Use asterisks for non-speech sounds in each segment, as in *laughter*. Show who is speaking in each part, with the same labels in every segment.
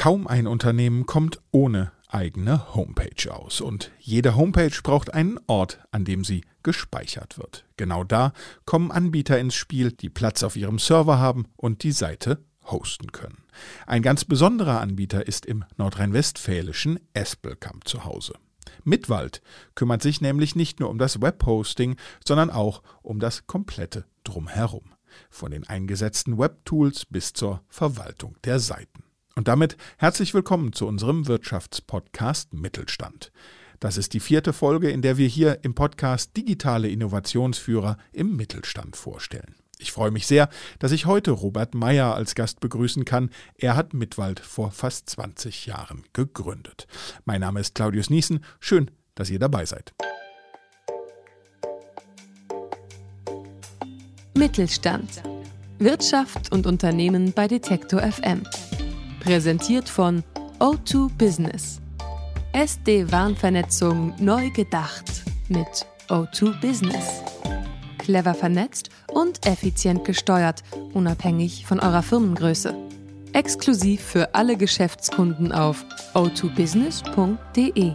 Speaker 1: Kaum ein Unternehmen kommt ohne eigene Homepage aus. Und jede Homepage braucht einen Ort, an dem sie gespeichert wird. Genau da kommen Anbieter ins Spiel, die Platz auf ihrem Server haben und die Seite hosten können. Ein ganz besonderer Anbieter ist im nordrhein-westfälischen Espelkamp zu Hause. Mitwald kümmert sich nämlich nicht nur um das Webhosting, sondern auch um das komplette Drumherum. Von den eingesetzten Webtools bis zur Verwaltung der Seiten. Und damit herzlich willkommen zu unserem Wirtschaftspodcast Mittelstand. Das ist die vierte Folge, in der wir hier im Podcast digitale Innovationsführer im Mittelstand vorstellen. Ich freue mich sehr, dass ich heute Robert Meyer als Gast begrüßen kann. Er hat Mitwald vor fast 20 Jahren gegründet. Mein Name ist Claudius Niesen. Schön, dass ihr dabei seid.
Speaker 2: Mittelstand. Wirtschaft und Unternehmen bei Detektor FM. Präsentiert von O2 Business. SD-Warnvernetzung neu gedacht mit O2 Business. Clever vernetzt und effizient gesteuert, unabhängig von eurer Firmengröße. Exklusiv für alle Geschäftskunden auf o2business.de.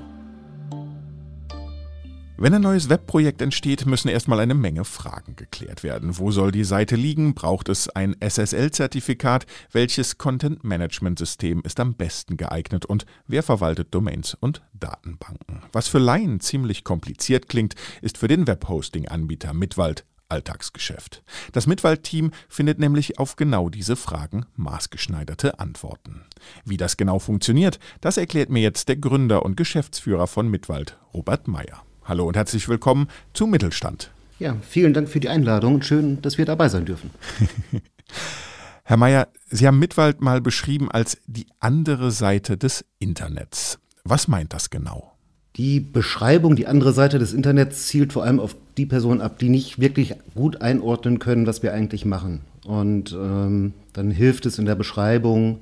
Speaker 1: Wenn ein neues Webprojekt entsteht, müssen erstmal eine Menge Fragen geklärt werden. Wo soll die Seite liegen? Braucht es ein SSL-Zertifikat? Welches Content-Management-System ist am besten geeignet? Und wer verwaltet Domains und Datenbanken? Was für Laien ziemlich kompliziert klingt, ist für den Webhosting-Anbieter Mitwald Alltagsgeschäft. Das Mitwald-Team findet nämlich auf genau diese Fragen maßgeschneiderte Antworten. Wie das genau funktioniert, das erklärt mir jetzt der Gründer und Geschäftsführer von Mitwald, Robert Meyer. Hallo und herzlich willkommen zu Mittelstand.
Speaker 3: Ja, vielen Dank für die Einladung und schön, dass wir dabei sein dürfen. *laughs*
Speaker 1: Herr Meyer, Sie haben Mitwald mal beschrieben als die andere Seite des Internets. Was meint das genau?
Speaker 3: Die Beschreibung, die andere Seite des Internets zielt vor allem auf die Personen ab, die nicht wirklich gut einordnen können, was wir eigentlich machen. Und ähm, dann hilft es in der Beschreibung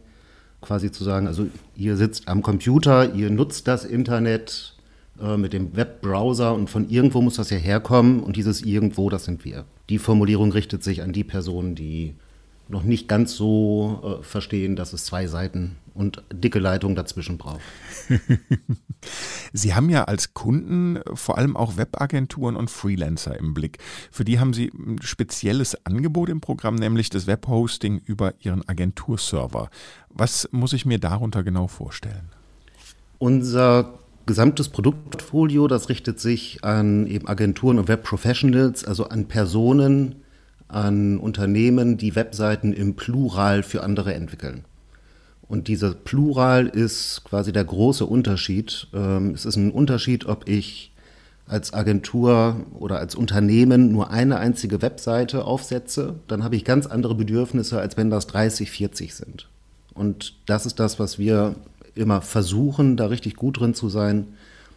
Speaker 3: quasi zu sagen, also ihr sitzt am Computer, ihr nutzt das Internet, äh, mit dem Webbrowser und von irgendwo muss das ja herkommen und dieses irgendwo, das sind wir. Die Formulierung richtet sich an die Personen, die noch nicht ganz so äh, verstehen, dass es zwei Seiten und dicke Leitungen dazwischen braucht. *laughs*
Speaker 1: Sie haben ja als Kunden vor allem auch Webagenturen und Freelancer im Blick. Für die haben Sie ein spezielles Angebot im Programm, nämlich das Webhosting über Ihren Agenturserver. Was muss ich mir darunter genau vorstellen?
Speaker 3: Unser gesamtes Produktportfolio, das richtet sich an eben Agenturen und Webprofessionals, also an Personen, an Unternehmen, die Webseiten im Plural für andere entwickeln. Und dieser Plural ist quasi der große Unterschied. Ähm, es ist ein Unterschied, ob ich als Agentur oder als Unternehmen nur eine einzige Webseite aufsetze, dann habe ich ganz andere Bedürfnisse, als wenn das 30, 40 sind. Und das ist das, was wir immer versuchen, da richtig gut drin zu sein,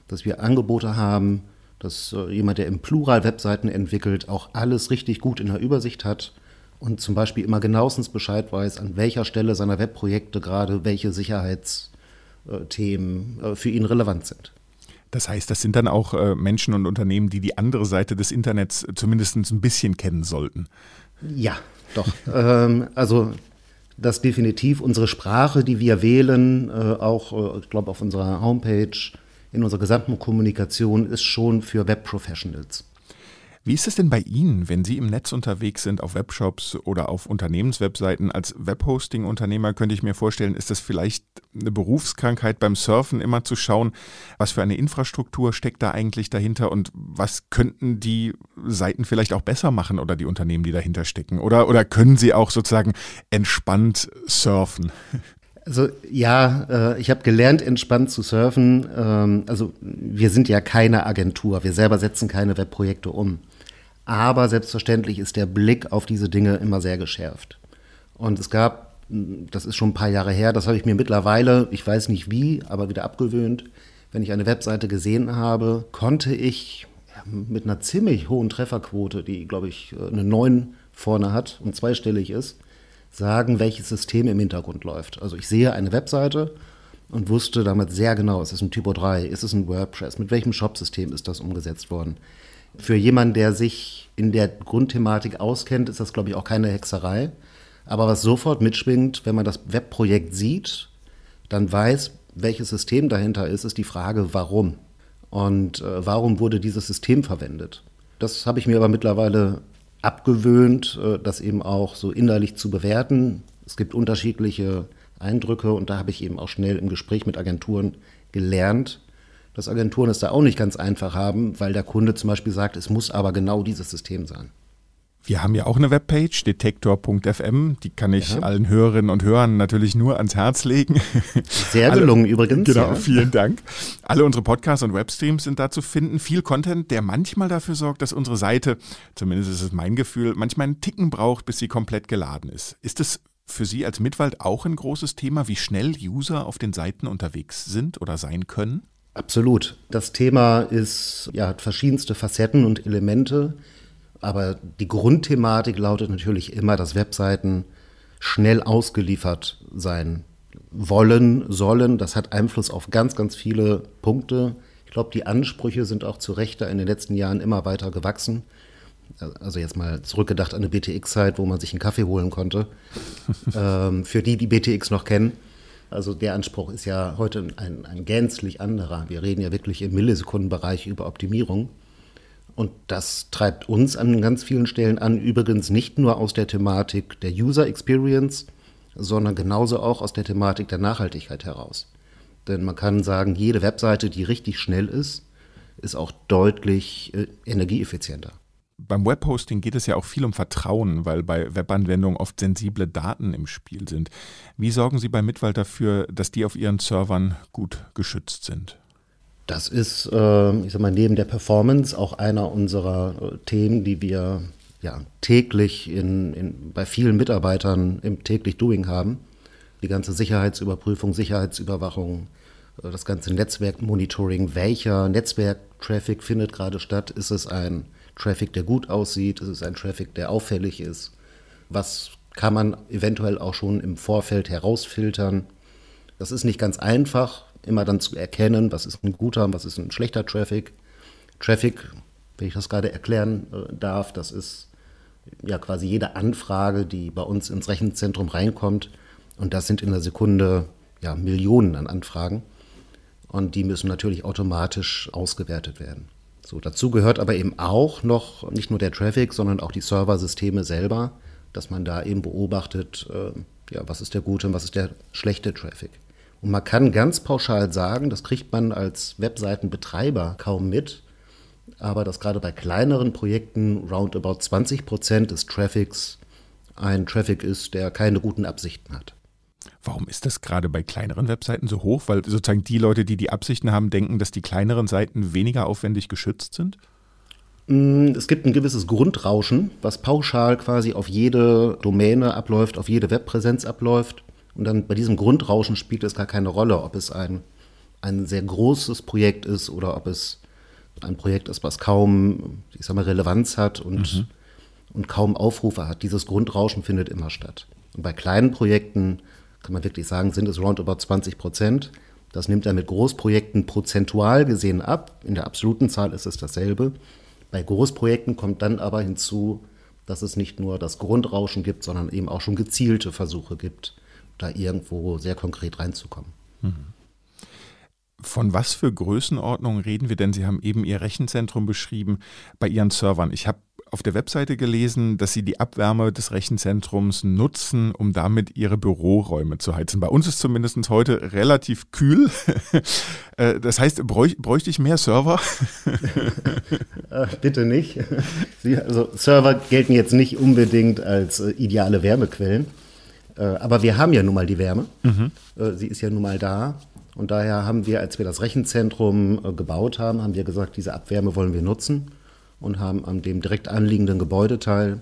Speaker 3: dass wir Angebote haben, dass äh, jemand, der im Plural Webseiten entwickelt, auch alles richtig gut in der Übersicht hat und zum Beispiel immer genauestens Bescheid weiß, an welcher Stelle seiner Webprojekte gerade welche Sicherheitsthemen äh, für ihn relevant sind.
Speaker 1: Das heißt, das sind dann auch äh, Menschen und Unternehmen, die die andere Seite des Internets zumindest ein bisschen kennen sollten.
Speaker 3: Ja, doch. ähm, also dass definitiv unsere Sprache, die wir wählen, äh, auch, äh, ich glaube, auf unserer Homepage, in unserer gesamten Kommunikation, ist schon für Webprofessionals.
Speaker 1: Wie ist es denn bei Ihnen, wenn Sie im Netz unterwegs sind, auf Webshops oder auf Unternehmenswebseiten? Als Webhosting-Unternehmer könnte ich mir vorstellen, ist das vielleicht eine Berufskrankheit beim Surfen, immer zu schauen, was für eine Infrastruktur steckt da eigentlich dahinter und was könnten die Seiten vielleicht auch besser machen oder die Unternehmen, die dahinter stecken? Oder, oder können sie auch sozusagen entspannt surfen?
Speaker 3: Also ja, äh, ich habe gelernt, entspannt zu surfen. Ähm, also wir sind ja keine Agentur, wir selber setzen keine Webprojekte um. Aber selbstverständlich ist der Blick auf diese Dinge immer sehr geschärft. Und es gab, das ist schon ein paar Jahre her, das habe ich mir mittlerweile, ich weiß nicht wie, aber wieder abgewöhnt. Wenn ich eine Webseite gesehen habe, konnte ich mit einer ziemlich hohen Trefferquote, die, glaube ich, eine 9 vorne hat und zweistellig ist, sagen, welches System im Hintergrund läuft. Also ich sehe eine Webseite und wusste damit sehr genau, ist es ein Typo 3, ist es ein WordPress, mit welchem Shop-System ist das umgesetzt worden für jemanden, der sich in der Grundthematik auskennt, ist das, glaube ich, auch keine Hexerei. Aber was sofort mitschwingt, wenn man das Webprojekt sieht, dann weiß, welches System dahinter ist, ist die Frage, warum. Und äh, warum wurde dieses System verwendet? Das habe ich mir aber mittlerweile abgewöhnt, äh, das eben auch so innerlich zu bewerten. Es gibt unterschiedliche Eindrücke und da habe ich eben auch schnell im Gespräch mit Agenturen gelernt, dass Agenturen es da auch nicht ganz einfach haben, weil der Kunde zum Beispiel sagt, es muss aber genau dieses System sein.
Speaker 1: Wir haben ja auch eine Webpage, detektor.fm. Die kann ich ja. allen Hörerinnen und Hörern natürlich nur ans Herz legen.
Speaker 3: Sehr gelungen Alle, übrigens.
Speaker 1: Genau, ja. vielen Dank. Alle unsere Podcasts und Webstreams sind da zu finden. Viel Content, der manchmal dafür sorgt, dass unsere Seite, zumindest ist es mein Gefühl, manchmal einen Ticken braucht, bis sie komplett geladen ist. Ist es für Sie als Mitwald auch ein großes Thema, wie schnell User auf den Seiten unterwegs sind oder sein können?
Speaker 3: Absolut. Das Thema ist, ja, hat verschiedenste Facetten und Elemente. Aber die Grundthematik lautet natürlich immer, dass Webseiten schnell ausgeliefert sein wollen, sollen. Das hat Einfluss auf ganz, ganz viele Punkte. Ich glaube, die Ansprüche sind auch zu Recht in den letzten Jahren immer weiter gewachsen. Also jetzt mal zurückgedacht an eine BTX-Zeit, wo man sich einen Kaffee holen konnte. *laughs* ähm, für die, die BTX noch kennen. Also der Anspruch ist ja heute ein, ein gänzlich anderer. Wir reden ja wirklich im Millisekundenbereich über Optimierung. Und das treibt uns an ganz vielen Stellen an, übrigens nicht nur aus der Thematik der User Experience, sondern genauso auch aus der Thematik der Nachhaltigkeit heraus. Denn man kann sagen, jede Webseite, die richtig schnell ist, ist auch deutlich äh, energieeffizienter.
Speaker 1: Beim Webhosting geht es ja auch viel um Vertrauen, weil bei Webanwendungen oft sensible Daten im Spiel sind. Wie sorgen Sie bei Mitwald dafür, dass die auf Ihren Servern gut geschützt sind?
Speaker 3: Das ist, äh, ich sag mal, neben der Performance auch einer unserer äh, Themen, die wir ja, täglich in, in, bei vielen Mitarbeitern im täglich Doing haben. Die ganze Sicherheitsüberprüfung, Sicherheitsüberwachung, äh, das ganze Netzwerkmonitoring. Welcher Netzwerktraffic findet gerade statt? Ist es ein Traffic, der gut aussieht? Ist es ein Traffic, der auffällig ist? Was kann man eventuell auch schon im Vorfeld herausfiltern? Das ist nicht ganz einfach, immer dann zu erkennen, was ist ein guter und was ist ein schlechter Traffic. Traffic, wenn ich das gerade erklären äh, darf, das ist ja quasi jede Anfrage, die bei uns ins Rechenzentrum reinkommt. Und das sind in der Sekunde ja, Millionen an Anfragen. Und die müssen natürlich automatisch ausgewertet werden. So, dazu gehört aber eben auch noch nicht nur der Traffic, sondern auch die Serversysteme selber, dass man da eben beobachtet, äh, ja, was ist der gute und was ist der schlechte Traffic. Und man kann ganz pauschal sagen, das kriegt man als Webseitenbetreiber kaum mit, aber dass gerade bei kleineren Projekten roundabout 20 Prozent des Traffics ein Traffic ist, der keine guten Absichten hat.
Speaker 1: Warum ist das gerade bei kleineren Webseiten so hoch? Weil sozusagen die Leute, die die Absichten haben, denken, dass die kleineren Seiten weniger aufwendig geschützt sind?
Speaker 3: Mm, es gibt ein gewisses Grundrauschen, was pauschal quasi auf jede Domäne abläuft, auf jede Webpräsenz abläuft. Und dann bei diesem Grundrauschen spielt es gar keine Rolle, ob es ein, ein sehr großes Projekt ist oder ob es ein Projekt ist, was kaum, ich sag mal, Relevanz hat und, mhm. und kaum Aufrufe hat. Dieses Grundrauschen findet immer statt. Und bei kleinen Projekten kann man wirklich sagen, sind es roundabout 20 Prozent. Das nimmt er mit Großprojekten prozentual gesehen ab. In der absoluten Zahl ist es dasselbe. Bei Großprojekten kommt dann aber hinzu, dass es nicht nur das Grundrauschen gibt, sondern eben auch schon gezielte Versuche gibt, da irgendwo sehr konkret reinzukommen.
Speaker 1: Von was für Größenordnungen reden wir denn? Sie haben eben Ihr Rechenzentrum beschrieben bei Ihren Servern. Ich habe auf der Webseite gelesen, dass Sie die Abwärme des Rechenzentrums nutzen, um damit Ihre Büroräume zu heizen. Bei uns ist zumindest heute relativ kühl. *laughs* Äh, das heißt, bräuchte ich mehr Server?
Speaker 3: Äh, bitte nicht. Also Server gelten jetzt nicht unbedingt als äh, ideale Wärmequellen. Aber wir haben ja nun mal die Wärme. Mhm. Sie ist ja nun mal da. Und daher haben wir, als wir das Rechenzentrum gebaut haben, haben wir gesagt, diese Abwärme wollen wir nutzen und haben an dem direkt anliegenden Gebäudeteil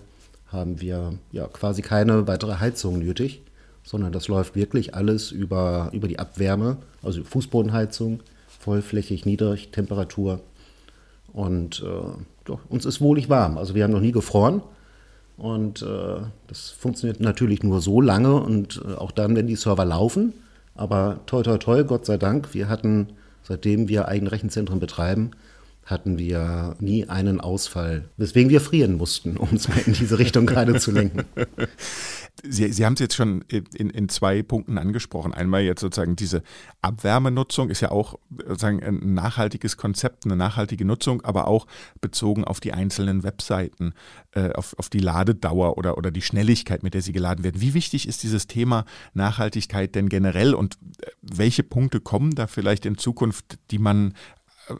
Speaker 3: haben wir ja quasi keine weitere Heizung nötig, sondern das läuft wirklich alles über, über die Abwärme, also Fußbodenheizung, vollflächig, niedrig, Temperatur. Und äh, doch, uns ist wohlig warm. Also wir haben noch nie gefroren. Und äh, das funktioniert natürlich nur so lange und äh, auch dann, wenn die Server laufen. Aber toi, toi, toi, Gott sei Dank, wir hatten, seitdem wir eigene Rechenzentren betreiben, hatten wir nie einen Ausfall, weswegen wir frieren mussten, um es mal in diese Richtung gerade zu lenken. *laughs*
Speaker 1: Sie, Sie haben es jetzt schon in, in zwei Punkten angesprochen. Einmal jetzt sozusagen diese Abwärmenutzung ist ja auch sozusagen ein nachhaltiges Konzept, eine nachhaltige Nutzung, aber auch bezogen auf die einzelnen Webseiten, äh, auf, auf die Ladedauer oder, oder die Schnelligkeit, mit der sie geladen werden. Wie wichtig ist dieses Thema Nachhaltigkeit denn generell und äh, welche Punkte kommen da vielleicht in Zukunft, die man äh,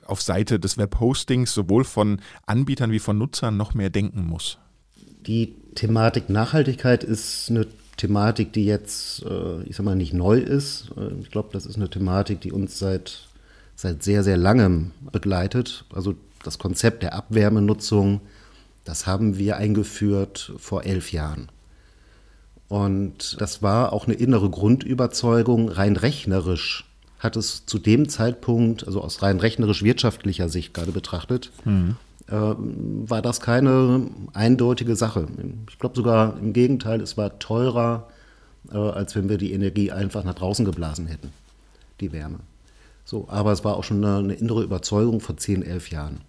Speaker 1: auf Seite des Webhostings sowohl von Anbietern wie von Nutzern noch mehr denken muss?
Speaker 3: Die Thematik Nachhaltigkeit ist eine Thematik, die jetzt, äh, ich sag mal, nicht neu ist. Äh, ich glaube, das ist eine Thematik, die uns seit, seit sehr, sehr langem begleitet. Also das Konzept der Abwärmenutzung, das haben wir eingeführt vor elf Jahren. Und das war auch eine innere Grundüberzeugung, rein rechnerisch hat es zu dem Zeitpunkt, also aus rein rechnerisch wirtschaftlicher Sicht gerade betrachtet, mhm äh, war das keine eindeutige Sache. Ich glaube sogar im Gegenteil, es war teurer, äh, als wenn wir die Energie einfach nach draußen geblasen hätten, die Wärme. So, aber es war auch schon eine, eine innere Überzeugung vor 10, 11 Jahren.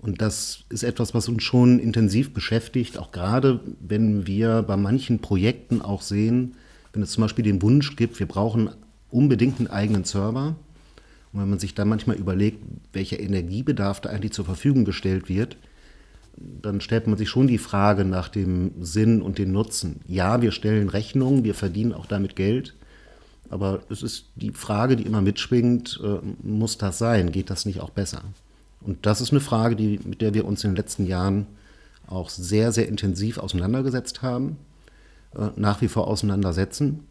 Speaker 3: Und das ist etwas, was uns schon intensiv beschäftigt, auch gerade wenn wir bei manchen Projekten auch sehen, wenn es zum Beispiel den Wunsch gibt, wir brauchen unbedingt einen eigenen Server, und wenn man sich dann manchmal überlegt, welcher Energiebedarf da eigentlich zur Verfügung gestellt wird, dann stellt man sich schon die Frage nach dem Sinn und dem Nutzen. Ja, wir stellen Rechnungen, wir verdienen auch damit Geld, aber es ist die Frage, die immer mitschwingt, äh, muss das sein? Geht das nicht auch besser? Und das ist eine Frage, die, mit der wir uns in den letzten Jahren auch sehr, sehr intensiv auseinandergesetzt haben, äh, nach wie vor auseinandersetzen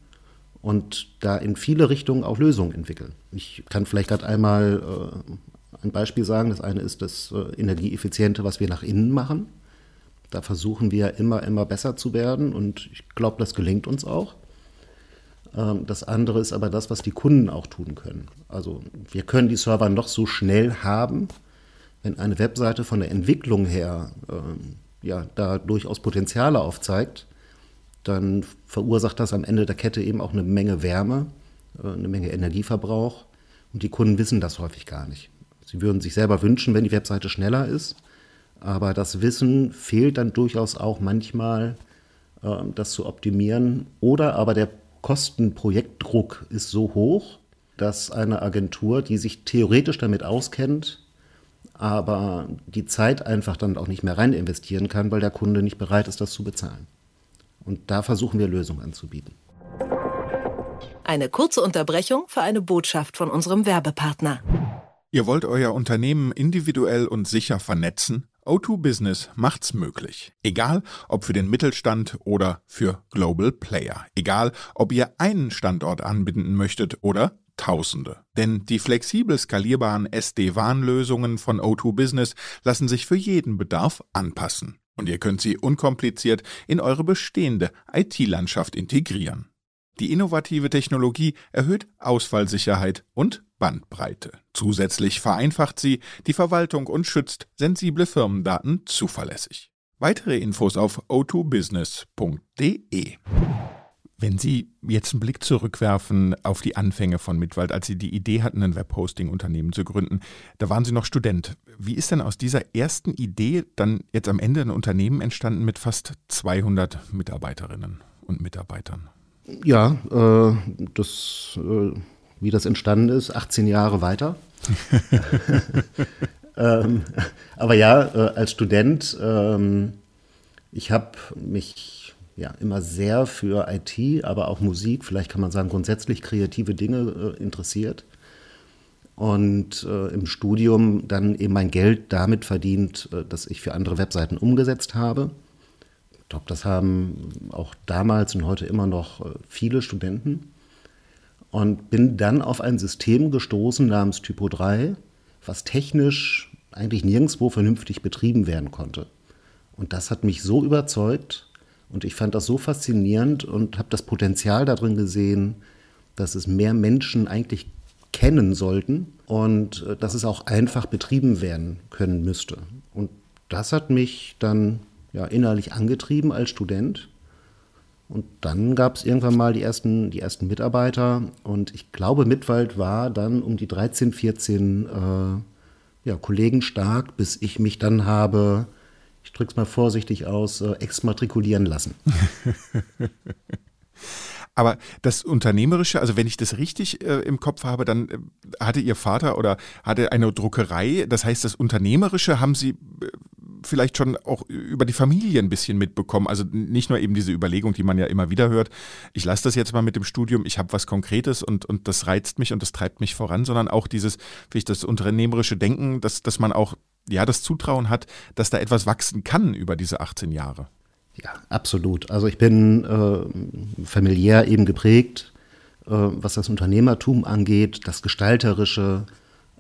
Speaker 3: und da in viele Richtungen auch Lösungen entwickeln. Ich kann vielleicht gerade einmal äh, ein Beispiel sagen. Das eine ist das äh, Energieeffiziente, was wir nach innen machen. Da versuchen wir immer, immer besser zu werden und ich glaube, das gelingt uns auch. Ähm, das andere ist aber das, was die Kunden auch tun können. Also wir können die Server noch so schnell haben, wenn eine Webseite von der Entwicklung her äh, ja, da durchaus Potenziale aufzeigt, dann verursacht das am Ende der Kette eben auch eine Menge Wärme, äh, eine Menge Energieverbrauch. Und die Kunden wissen das häufig gar nicht. Sie würden sich selber wünschen, wenn die Webseite schneller ist. Aber das Wissen fehlt dann durchaus auch manchmal, äh, das zu optimieren. Oder aber der Kostenprojektdruck ist so hoch, dass eine Agentur, die sich theoretisch damit auskennt, aber die Zeit einfach dann auch nicht mehr rein investieren kann, weil der Kunde nicht bereit ist, das zu bezahlen. Und da versuchen wir Lösungen anzubieten.
Speaker 4: Eine kurze Unterbrechung für eine Botschaft von unserem Werbepartner.
Speaker 1: Ihr wollt euer Unternehmen individuell und sicher vernetzen? O2 Business macht's möglich. Egal, ob für den Mittelstand oder für Global Player. Egal, ob ihr einen Standort anbinden möchtet oder Tausende. Denn die flexibel skalierbaren SD-WAN-Lösungen von O2 Business lassen sich für jeden Bedarf anpassen und ihr könnt sie unkompliziert in eure bestehende IT-Landschaft integrieren. Die innovative Technologie erhöht Ausfallsicherheit und Bandbreite. Zusätzlich vereinfacht sie die Verwaltung und schützt sensible Firmendaten zuverlässig. Weitere Infos auf o2business.de. Wenn Sie jetzt einen Blick zurückwerfen auf die Anfänge von Mitwald, als Sie die Idee hatten, ein Webhosting-Unternehmen zu gründen, da waren Sie noch Student. Wie ist denn aus dieser ersten Idee dann jetzt am Ende ein Unternehmen entstanden mit fast 200 Mitarbeiterinnen und Mitarbeitern?
Speaker 3: Ja, äh, das, äh, wie das entstanden ist, 18 Jahre weiter. *laughs* *laughs* ähm, aber ja, äh, als Student, ähm, ich habe mich ja, immer sehr für IT, aber auch Musik, vielleicht kann man sagen grundsätzlich kreative Dinge äh, interessiert. Und äh, im Studium dann eben mein Geld damit verdient, äh, dass ich für andere Webseiten umgesetzt habe. Ich glaube, das haben auch damals und heute immer noch äh, viele Studenten. Und bin dann auf ein System gestoßen namens Typo 3, was technisch eigentlich nirgendwo vernünftig betrieben werden konnte. Und das hat mich so überzeugt, und ich fand das so faszinierend und habe das Potenzial darin gesehen, dass es mehr Menschen eigentlich kennen sollten und äh, dass es auch einfach betrieben werden können müsste. Und das hat mich dann ja, innerlich angetrieben als Student. Und dann gab es irgendwann mal die ersten, die ersten Mitarbeiter. Und ich glaube, Mitwald war dann um die 13, 14 äh, ja, Kollegen stark, bis ich mich dann habe ich drücke es mal vorsichtig aus, äh, exmatrikulieren lassen. *laughs*
Speaker 1: Aber das Unternehmerische, also wenn ich das richtig äh, im Kopf habe, dann äh, hatte Ihr Vater oder hatte eine Druckerei. Das heißt, das Unternehmerische haben Sie äh, vielleicht schon auch über die Familie ein bisschen mitbekommen. Also nicht nur eben diese Überlegung, die man ja immer wieder hört, ich lasse das jetzt mal mit dem Studium, ich habe was Konkretes und, und das reizt mich und das treibt mich voran, sondern auch dieses, vielleicht das unternehmerische Denken, dass, dass man auch ja das Zutrauen hat, dass da etwas wachsen kann über diese 18 Jahre.
Speaker 3: Ja, absolut. Also ich bin äh, familiär eben geprägt, äh, was das Unternehmertum angeht, das Gestalterische,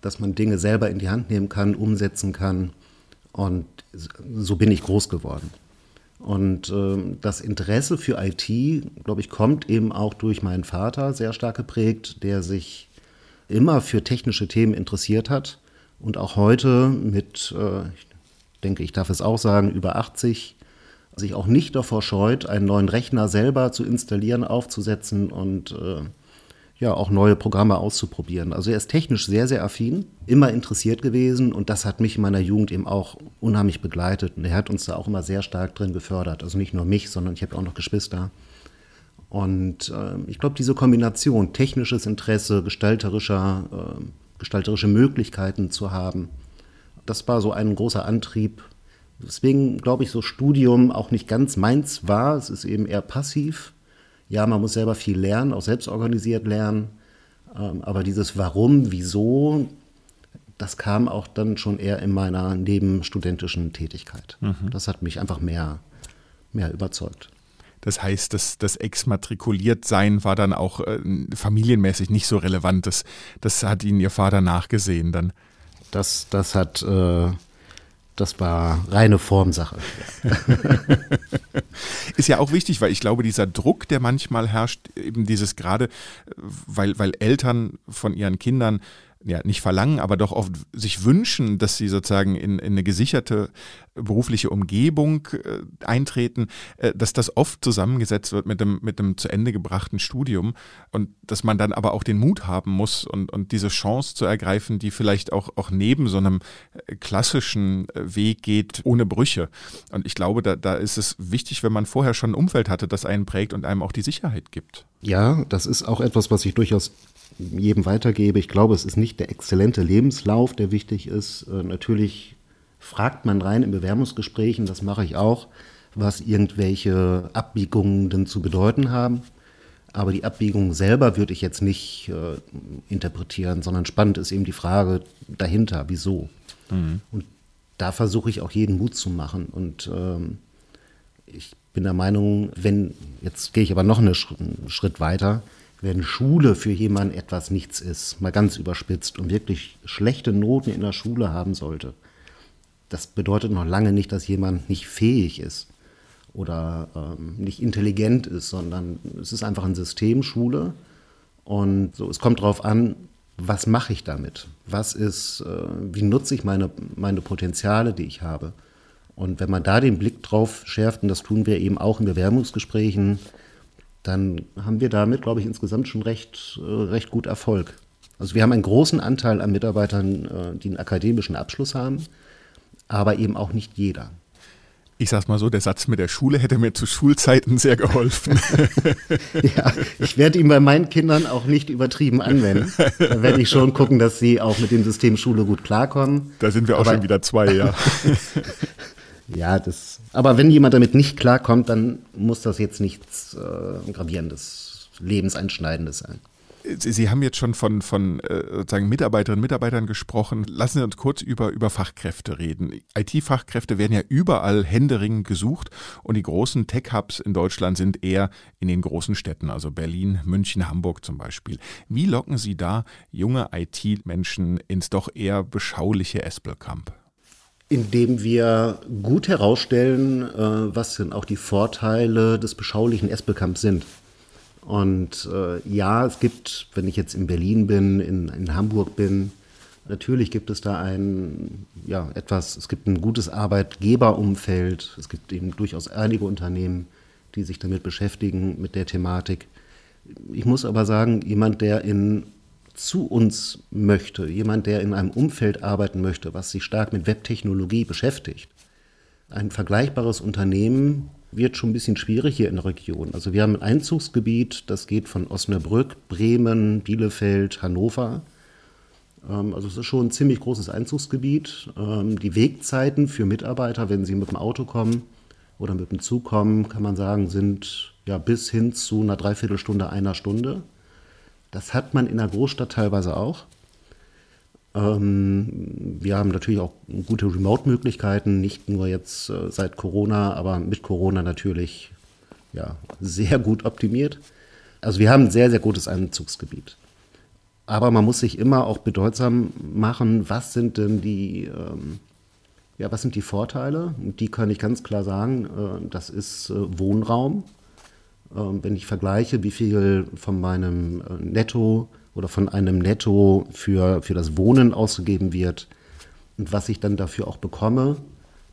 Speaker 3: dass man Dinge selber in die Hand nehmen kann, umsetzen kann. Und so bin ich groß geworden. Und äh, das Interesse für IT, glaube ich, kommt eben auch durch meinen Vater sehr stark geprägt, der sich immer für technische Themen interessiert hat und auch heute mit, äh, ich denke, ich darf es auch sagen, über 80 sich auch nicht davor scheut, einen neuen Rechner selber zu installieren, aufzusetzen und äh, ja auch neue Programme auszuprobieren. Also er ist technisch sehr, sehr affin, immer interessiert gewesen und das hat mich in meiner Jugend eben auch unheimlich begleitet und er hat uns da auch immer sehr stark drin gefördert. Also nicht nur mich, sondern ich habe auch noch Geschwister. Und äh, ich glaube, diese Kombination technisches Interesse, gestalterischer, äh, gestalterische Möglichkeiten zu haben, das war so ein großer Antrieb, Deswegen glaube ich, so Studium auch nicht ganz meins war. Es ist eben eher passiv. Ja, man muss selber viel lernen, auch selbst organisiert lernen. Ähm, aber dieses Warum, Wieso, das kam auch dann schon eher in meiner nebenstudentischen Tätigkeit. Mhm. Das hat mich einfach mehr, mehr überzeugt.
Speaker 1: Das heißt, das, das Exmatrikuliertsein war dann auch äh, familienmäßig nicht so relevant. Das, das hat Ihnen Ihr Vater nachgesehen dann.
Speaker 3: Das, das hat äh, das war reine Formsache. *laughs*
Speaker 1: Ist ja auch wichtig, weil ich glaube, dieser Druck, der manchmal herrscht, eben dieses gerade, weil, weil Eltern von ihren Kindern ja, nicht verlangen, aber doch oft sich wünschen, dass sie sozusagen in, in eine gesicherte berufliche Umgebung äh, eintreten, äh, dass das oft zusammengesetzt wird mit dem, mit dem zu Ende gebrachten Studium und dass man dann aber auch den Mut haben muss und, und diese Chance zu ergreifen, die vielleicht auch, auch neben so einem äh, klassischen äh, Weg geht, ohne Brüche. Und ich glaube, da, da ist es wichtig, wenn man vorher schon ein Umfeld hatte, das einen prägt und einem auch die Sicherheit gibt.
Speaker 3: Ja, das ist auch etwas, was ich durchaus jedem weitergebe. Ich glaube, es ist nicht der exzellente Lebenslauf, der wichtig ist. Äh, natürlich fragt man rein in Bewerbungsgesprächen, das mache ich auch, was irgendwelche Abbiegungen denn zu bedeuten haben. Aber die Abbiegung selber würde ich jetzt nicht äh, interpretieren, sondern spannend ist eben die Frage dahinter, wieso. Mhm. Und da versuche ich auch jeden Mut zu machen. Und ähm, ich bin der Meinung, wenn, jetzt gehe ich aber noch einen Schritt weiter, wenn Schule für jemanden etwas nichts ist, mal ganz überspitzt und wirklich schlechte Noten in der Schule haben sollte, das bedeutet noch lange nicht, dass jemand nicht fähig ist oder ähm, nicht intelligent ist, sondern es ist einfach ein System Schule und so, es kommt darauf an, was mache ich damit? Was ist, äh, wie nutze ich meine, meine Potenziale, die ich habe? Und wenn man da den Blick drauf schärft, und das tun wir eben auch in Bewerbungsgesprächen, dann haben wir damit, glaube ich, insgesamt schon recht, äh, recht gut Erfolg. Also wir haben einen großen Anteil an Mitarbeitern, äh, die einen akademischen Abschluss haben, aber eben auch nicht jeder.
Speaker 1: Ich sag's mal so, der Satz mit der Schule hätte mir zu Schulzeiten sehr geholfen. *laughs*
Speaker 3: ja, ich werde ihn bei meinen Kindern auch nicht übertrieben anwenden. Da werde ich schon gucken, dass sie auch mit dem System Schule gut klarkommen.
Speaker 1: Da sind wir auch Aber, schon wieder zwei, ja. *laughs*
Speaker 3: Ja, das. Aber wenn jemand damit nicht klarkommt, dann muss das jetzt nichts äh, gravierendes, lebenseinschneidendes sein.
Speaker 1: Sie haben jetzt schon von, von äh, sozusagen Mitarbeiterinnen und Mitarbeitern gesprochen. Lassen Sie uns kurz über, über Fachkräfte reden. IT-Fachkräfte werden ja überall händeringend gesucht und die großen Tech-Hubs in Deutschland sind eher in den großen Städten, also Berlin, München, Hamburg zum Beispiel. Wie locken Sie da junge IT-Menschen ins doch eher beschauliche Espelkamp?
Speaker 3: Indem wir gut herausstellen, äh, was denn auch die Vorteile des beschaulichen Espelkamps sind. Und äh, ja, es gibt, wenn ich jetzt in Berlin bin, in, in Hamburg bin, natürlich gibt es da ein, ja, etwas, es gibt ein gutes Arbeitgeberumfeld, es gibt eben durchaus einige Unternehmen, die sich damit beschäftigen, mit der Thematik. Ich muss aber sagen, jemand, der in zu uns möchte, jemand, der in einem Umfeld arbeiten möchte, was sich stark mit Webtechnologie beschäftigt, ein vergleichbares Unternehmen wird schon ein bisschen schwierig hier in der Region. Also wir haben ein Einzugsgebiet, das geht von Osnabrück, Bremen, Bielefeld, Hannover. Ähm, also es ist schon ein ziemlich großes Einzugsgebiet. Ähm, die Wegzeiten für Mitarbeiter, wenn sie mit dem Auto kommen oder mit dem Zug kommen, kann man sagen, sind ja bis hin zu einer Dreiviertelstunde, einer Stunde. Das hat man in der Großstadt teilweise auch. Ähm, wir haben natürlich auch gute Remote-Möglichkeiten, nicht nur jetzt äh, seit Corona, aber mit Corona natürlich ja, sehr gut optimiert. Also wir haben ein sehr, sehr gutes Einzugsgebiet. Aber man muss sich immer auch bedeutsam machen, was sind denn die, ähm, ja, was sind die Vorteile? Und die kann ich ganz klar sagen, äh, das ist äh, Wohnraum. Ähm, wenn ich vergleiche, wie viel von meinem Netto oder von einem Netto für, für das Wohnen ausgegeben wird und was ich dann dafür auch bekomme,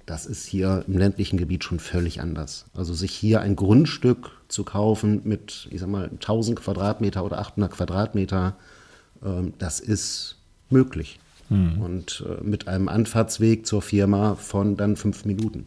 Speaker 3: das ist hier im ländlichen Gebiet schon völlig anders. Also sich hier ein Grundstück zu kaufen mit, ich sag mal, 1000 Quadratmeter oder 800 Quadratmeter, ähm, das ist möglich. Hm. Und äh, mit einem Anfahrtsweg zur Firma von dann fünf Minuten.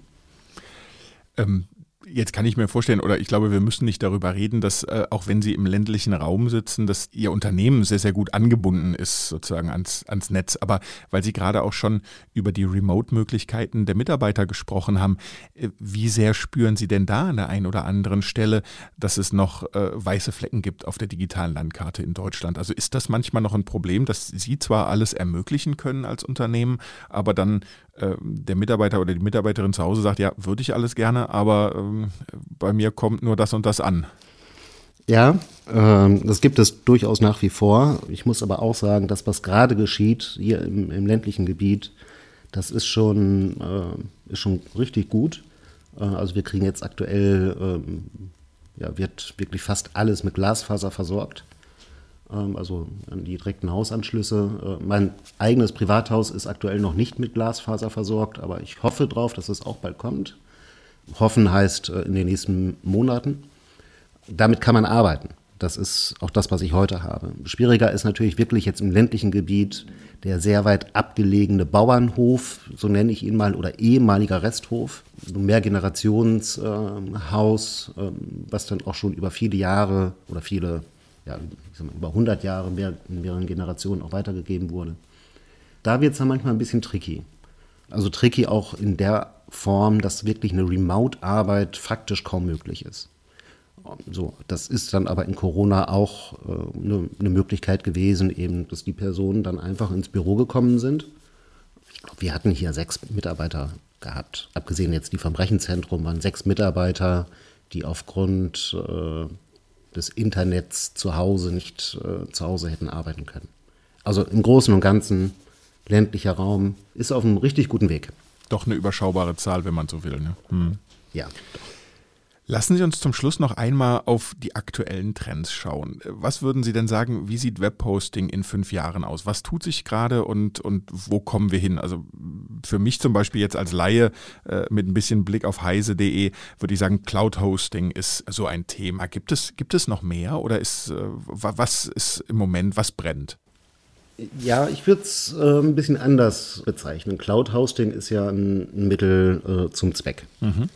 Speaker 1: Ähm, Jetzt kann ich mir vorstellen, oder ich glaube, wir müssen nicht darüber reden, dass äh, auch wenn Sie im ländlichen Raum sitzen, dass Ihr Unternehmen sehr, sehr gut angebunden ist sozusagen ans, ans Netz. Aber weil Sie gerade auch schon über die Remote-Möglichkeiten der Mitarbeiter gesprochen haben, äh, wie sehr spüren Sie denn da an der einen oder anderen Stelle, dass es noch äh, weiße Flecken gibt auf der digitalen Landkarte in Deutschland? Also ist das manchmal noch ein Problem, dass Sie zwar alles ermöglichen können als Unternehmen, aber dann der Mitarbeiter oder die Mitarbeiterin zu Hause sagt, ja, würde ich alles gerne, aber ähm, bei mir kommt nur das und das an.
Speaker 3: Ja, ähm, das gibt es durchaus nach wie vor. Ich muss aber auch sagen, dass was gerade geschieht hier im, im ländlichen Gebiet, das ist schon, äh, ist schon richtig gut. Äh, also wir kriegen jetzt aktuell, ähm, ja, wird wirklich fast alles mit Glasfaser versorgt. Ähm, also an die direkten Hausanschlüsse. Äh, mein eigenes Privathaus ist aktuell noch nicht mit Glasfaser versorgt, aber ich hoffe drauf, dass es auch bald kommt. Hoffen heißt äh, in den nächsten Monaten. Damit kann man arbeiten. Das ist auch das, was ich heute habe. Schwieriger ist natürlich wirklich jetzt im ländlichen Gebiet der sehr weit abgelegene Bauernhof, so nenne ich ihn mal, oder ehemaliger Resthof, ein Mehrgenerationshaus, äh, was dann auch schon über viele Jahre oder viele ja, über 100 Jahre in mehreren Generationen auch weitergegeben wurde. Da wird es dann manchmal ein bisschen tricky. Also tricky auch in der Form, dass wirklich eine Remote-Arbeit faktisch kaum möglich ist. So, das ist dann aber in Corona auch äh, eine, eine Möglichkeit gewesen, eben, dass die Personen dann einfach ins Büro gekommen sind. Ich glaube, wir hatten hier sechs Mitarbeiter gehabt. Abgesehen jetzt die vom Rechenzentrum waren sechs Mitarbeiter, die aufgrund äh, des Internets zu Hause nicht äh, zu Hause hätten arbeiten können. Also im Großen und Ganzen ländlicher Raum ist auf einem richtig guten Weg.
Speaker 1: Doch eine überschaubare Zahl, wenn man so will. Ne? Hm.
Speaker 3: Ja, doch.
Speaker 1: Lassen Sie uns zum Schluss noch einmal auf die aktuellen Trends schauen. Was würden Sie denn sagen, wie sieht Webposting in fünf Jahren aus? Was tut sich gerade und, und wo kommen wir hin? Also für mich zum Beispiel jetzt als Laie äh, mit ein bisschen Blick auf heise.de würde ich sagen, Cloud Hosting ist so ein Thema. Gibt es, gibt es noch mehr oder ist, äh, was ist im Moment, was brennt?
Speaker 3: Ja, ich würde es äh, ein bisschen anders bezeichnen. Cloud Hosting ist ja ein, ein Mittel äh, zum Zweck. Mhm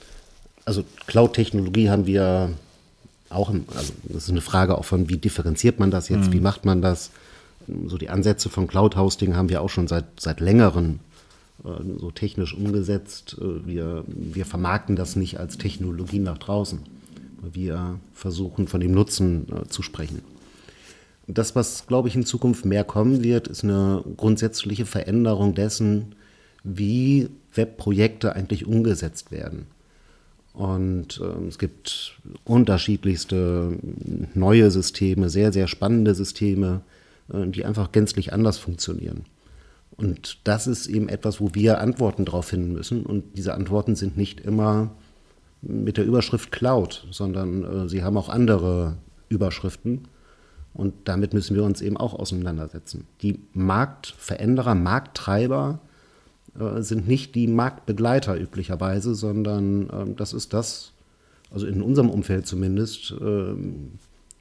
Speaker 3: also Cloud-Technologie haben wir auch, im, also das ist eine Frage auch von, wie differenziert man das jetzt, mhm. wie macht man das? So die Ansätze von Cloud-Hosting haben wir auch schon seit, seit längerem äh, so technisch umgesetzt. Äh, wir, wir vermarkten das nicht als Technologie nach draußen. Wir versuchen von dem Nutzen äh, zu sprechen. Das, was, glaube ich, in Zukunft mehr kommen wird, ist eine grundsätzliche Veränderung dessen, wie Webprojekte eigentlich umgesetzt werden. Und äh, es gibt unterschiedlichste neue Systeme, sehr, sehr spannende Systeme, äh, die einfach gänzlich anders funktionieren. Und das ist eben etwas, wo wir Antworten darauf finden müssen. Und diese Antworten sind nicht immer mit der Überschrift Cloud, sondern äh, sie haben auch andere Überschriften. Und damit müssen wir uns eben auch auseinandersetzen. Die Marktveränderer, Markttreiber, äh, sind nicht die Marktbegleiter üblicherweise, sondern äh, das ist das, also in unserem Umfeld zumindest, äh,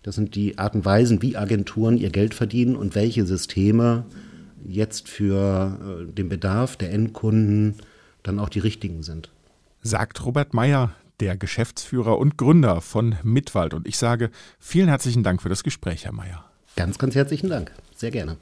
Speaker 3: das sind die Art und Weisen, wie Agenturen ihr Geld verdienen und welche Systeme jetzt für äh, den Bedarf der Endkunden dann auch die richtigen sind.
Speaker 1: sagt Robert Meyer, der Geschäftsführer und Gründer von Mitwald. Und ich sage vielen herzlichen Dank für das Gespräch, Herr Meyer.
Speaker 3: Ganz, ganz herzlichen Dank. Sehr gerne.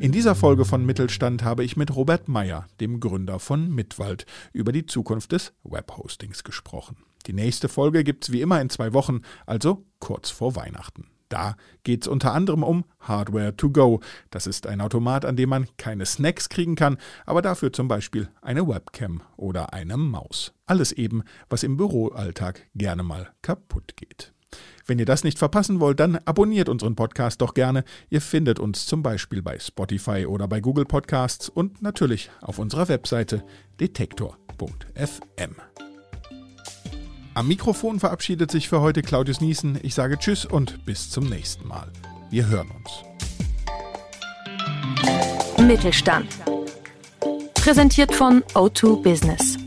Speaker 1: In dieser Folge von Mittelstand habe ich mit Robert Meyer, dem Gründer von Mitwald, über die Zukunft des Webhostings gesprochen. Die nächste Folge gibt es wie immer in zwei Wochen, also kurz vor Weihnachten. Da geht es unter anderem um Hardware to Go. Das ist ein Automat, an dem man keine Snacks kriegen kann, aber dafür zum Beispiel eine Webcam oder eine Maus. Alles eben, was im Büroalltag gerne mal kaputt geht. Wenn ihr das nicht verpassen wollt, dann abonniert unseren Podcast doch gerne. Ihr findet uns zum Beispiel bei Spotify oder bei Google Podcasts und natürlich auf unserer Webseite detektor.fm. Am Mikrofon verabschiedet sich für heute Claudius Niesen. Ich sage Tschüss und bis zum nächsten Mal. Wir hören uns.
Speaker 4: Mittelstand. Präsentiert von O2 Business.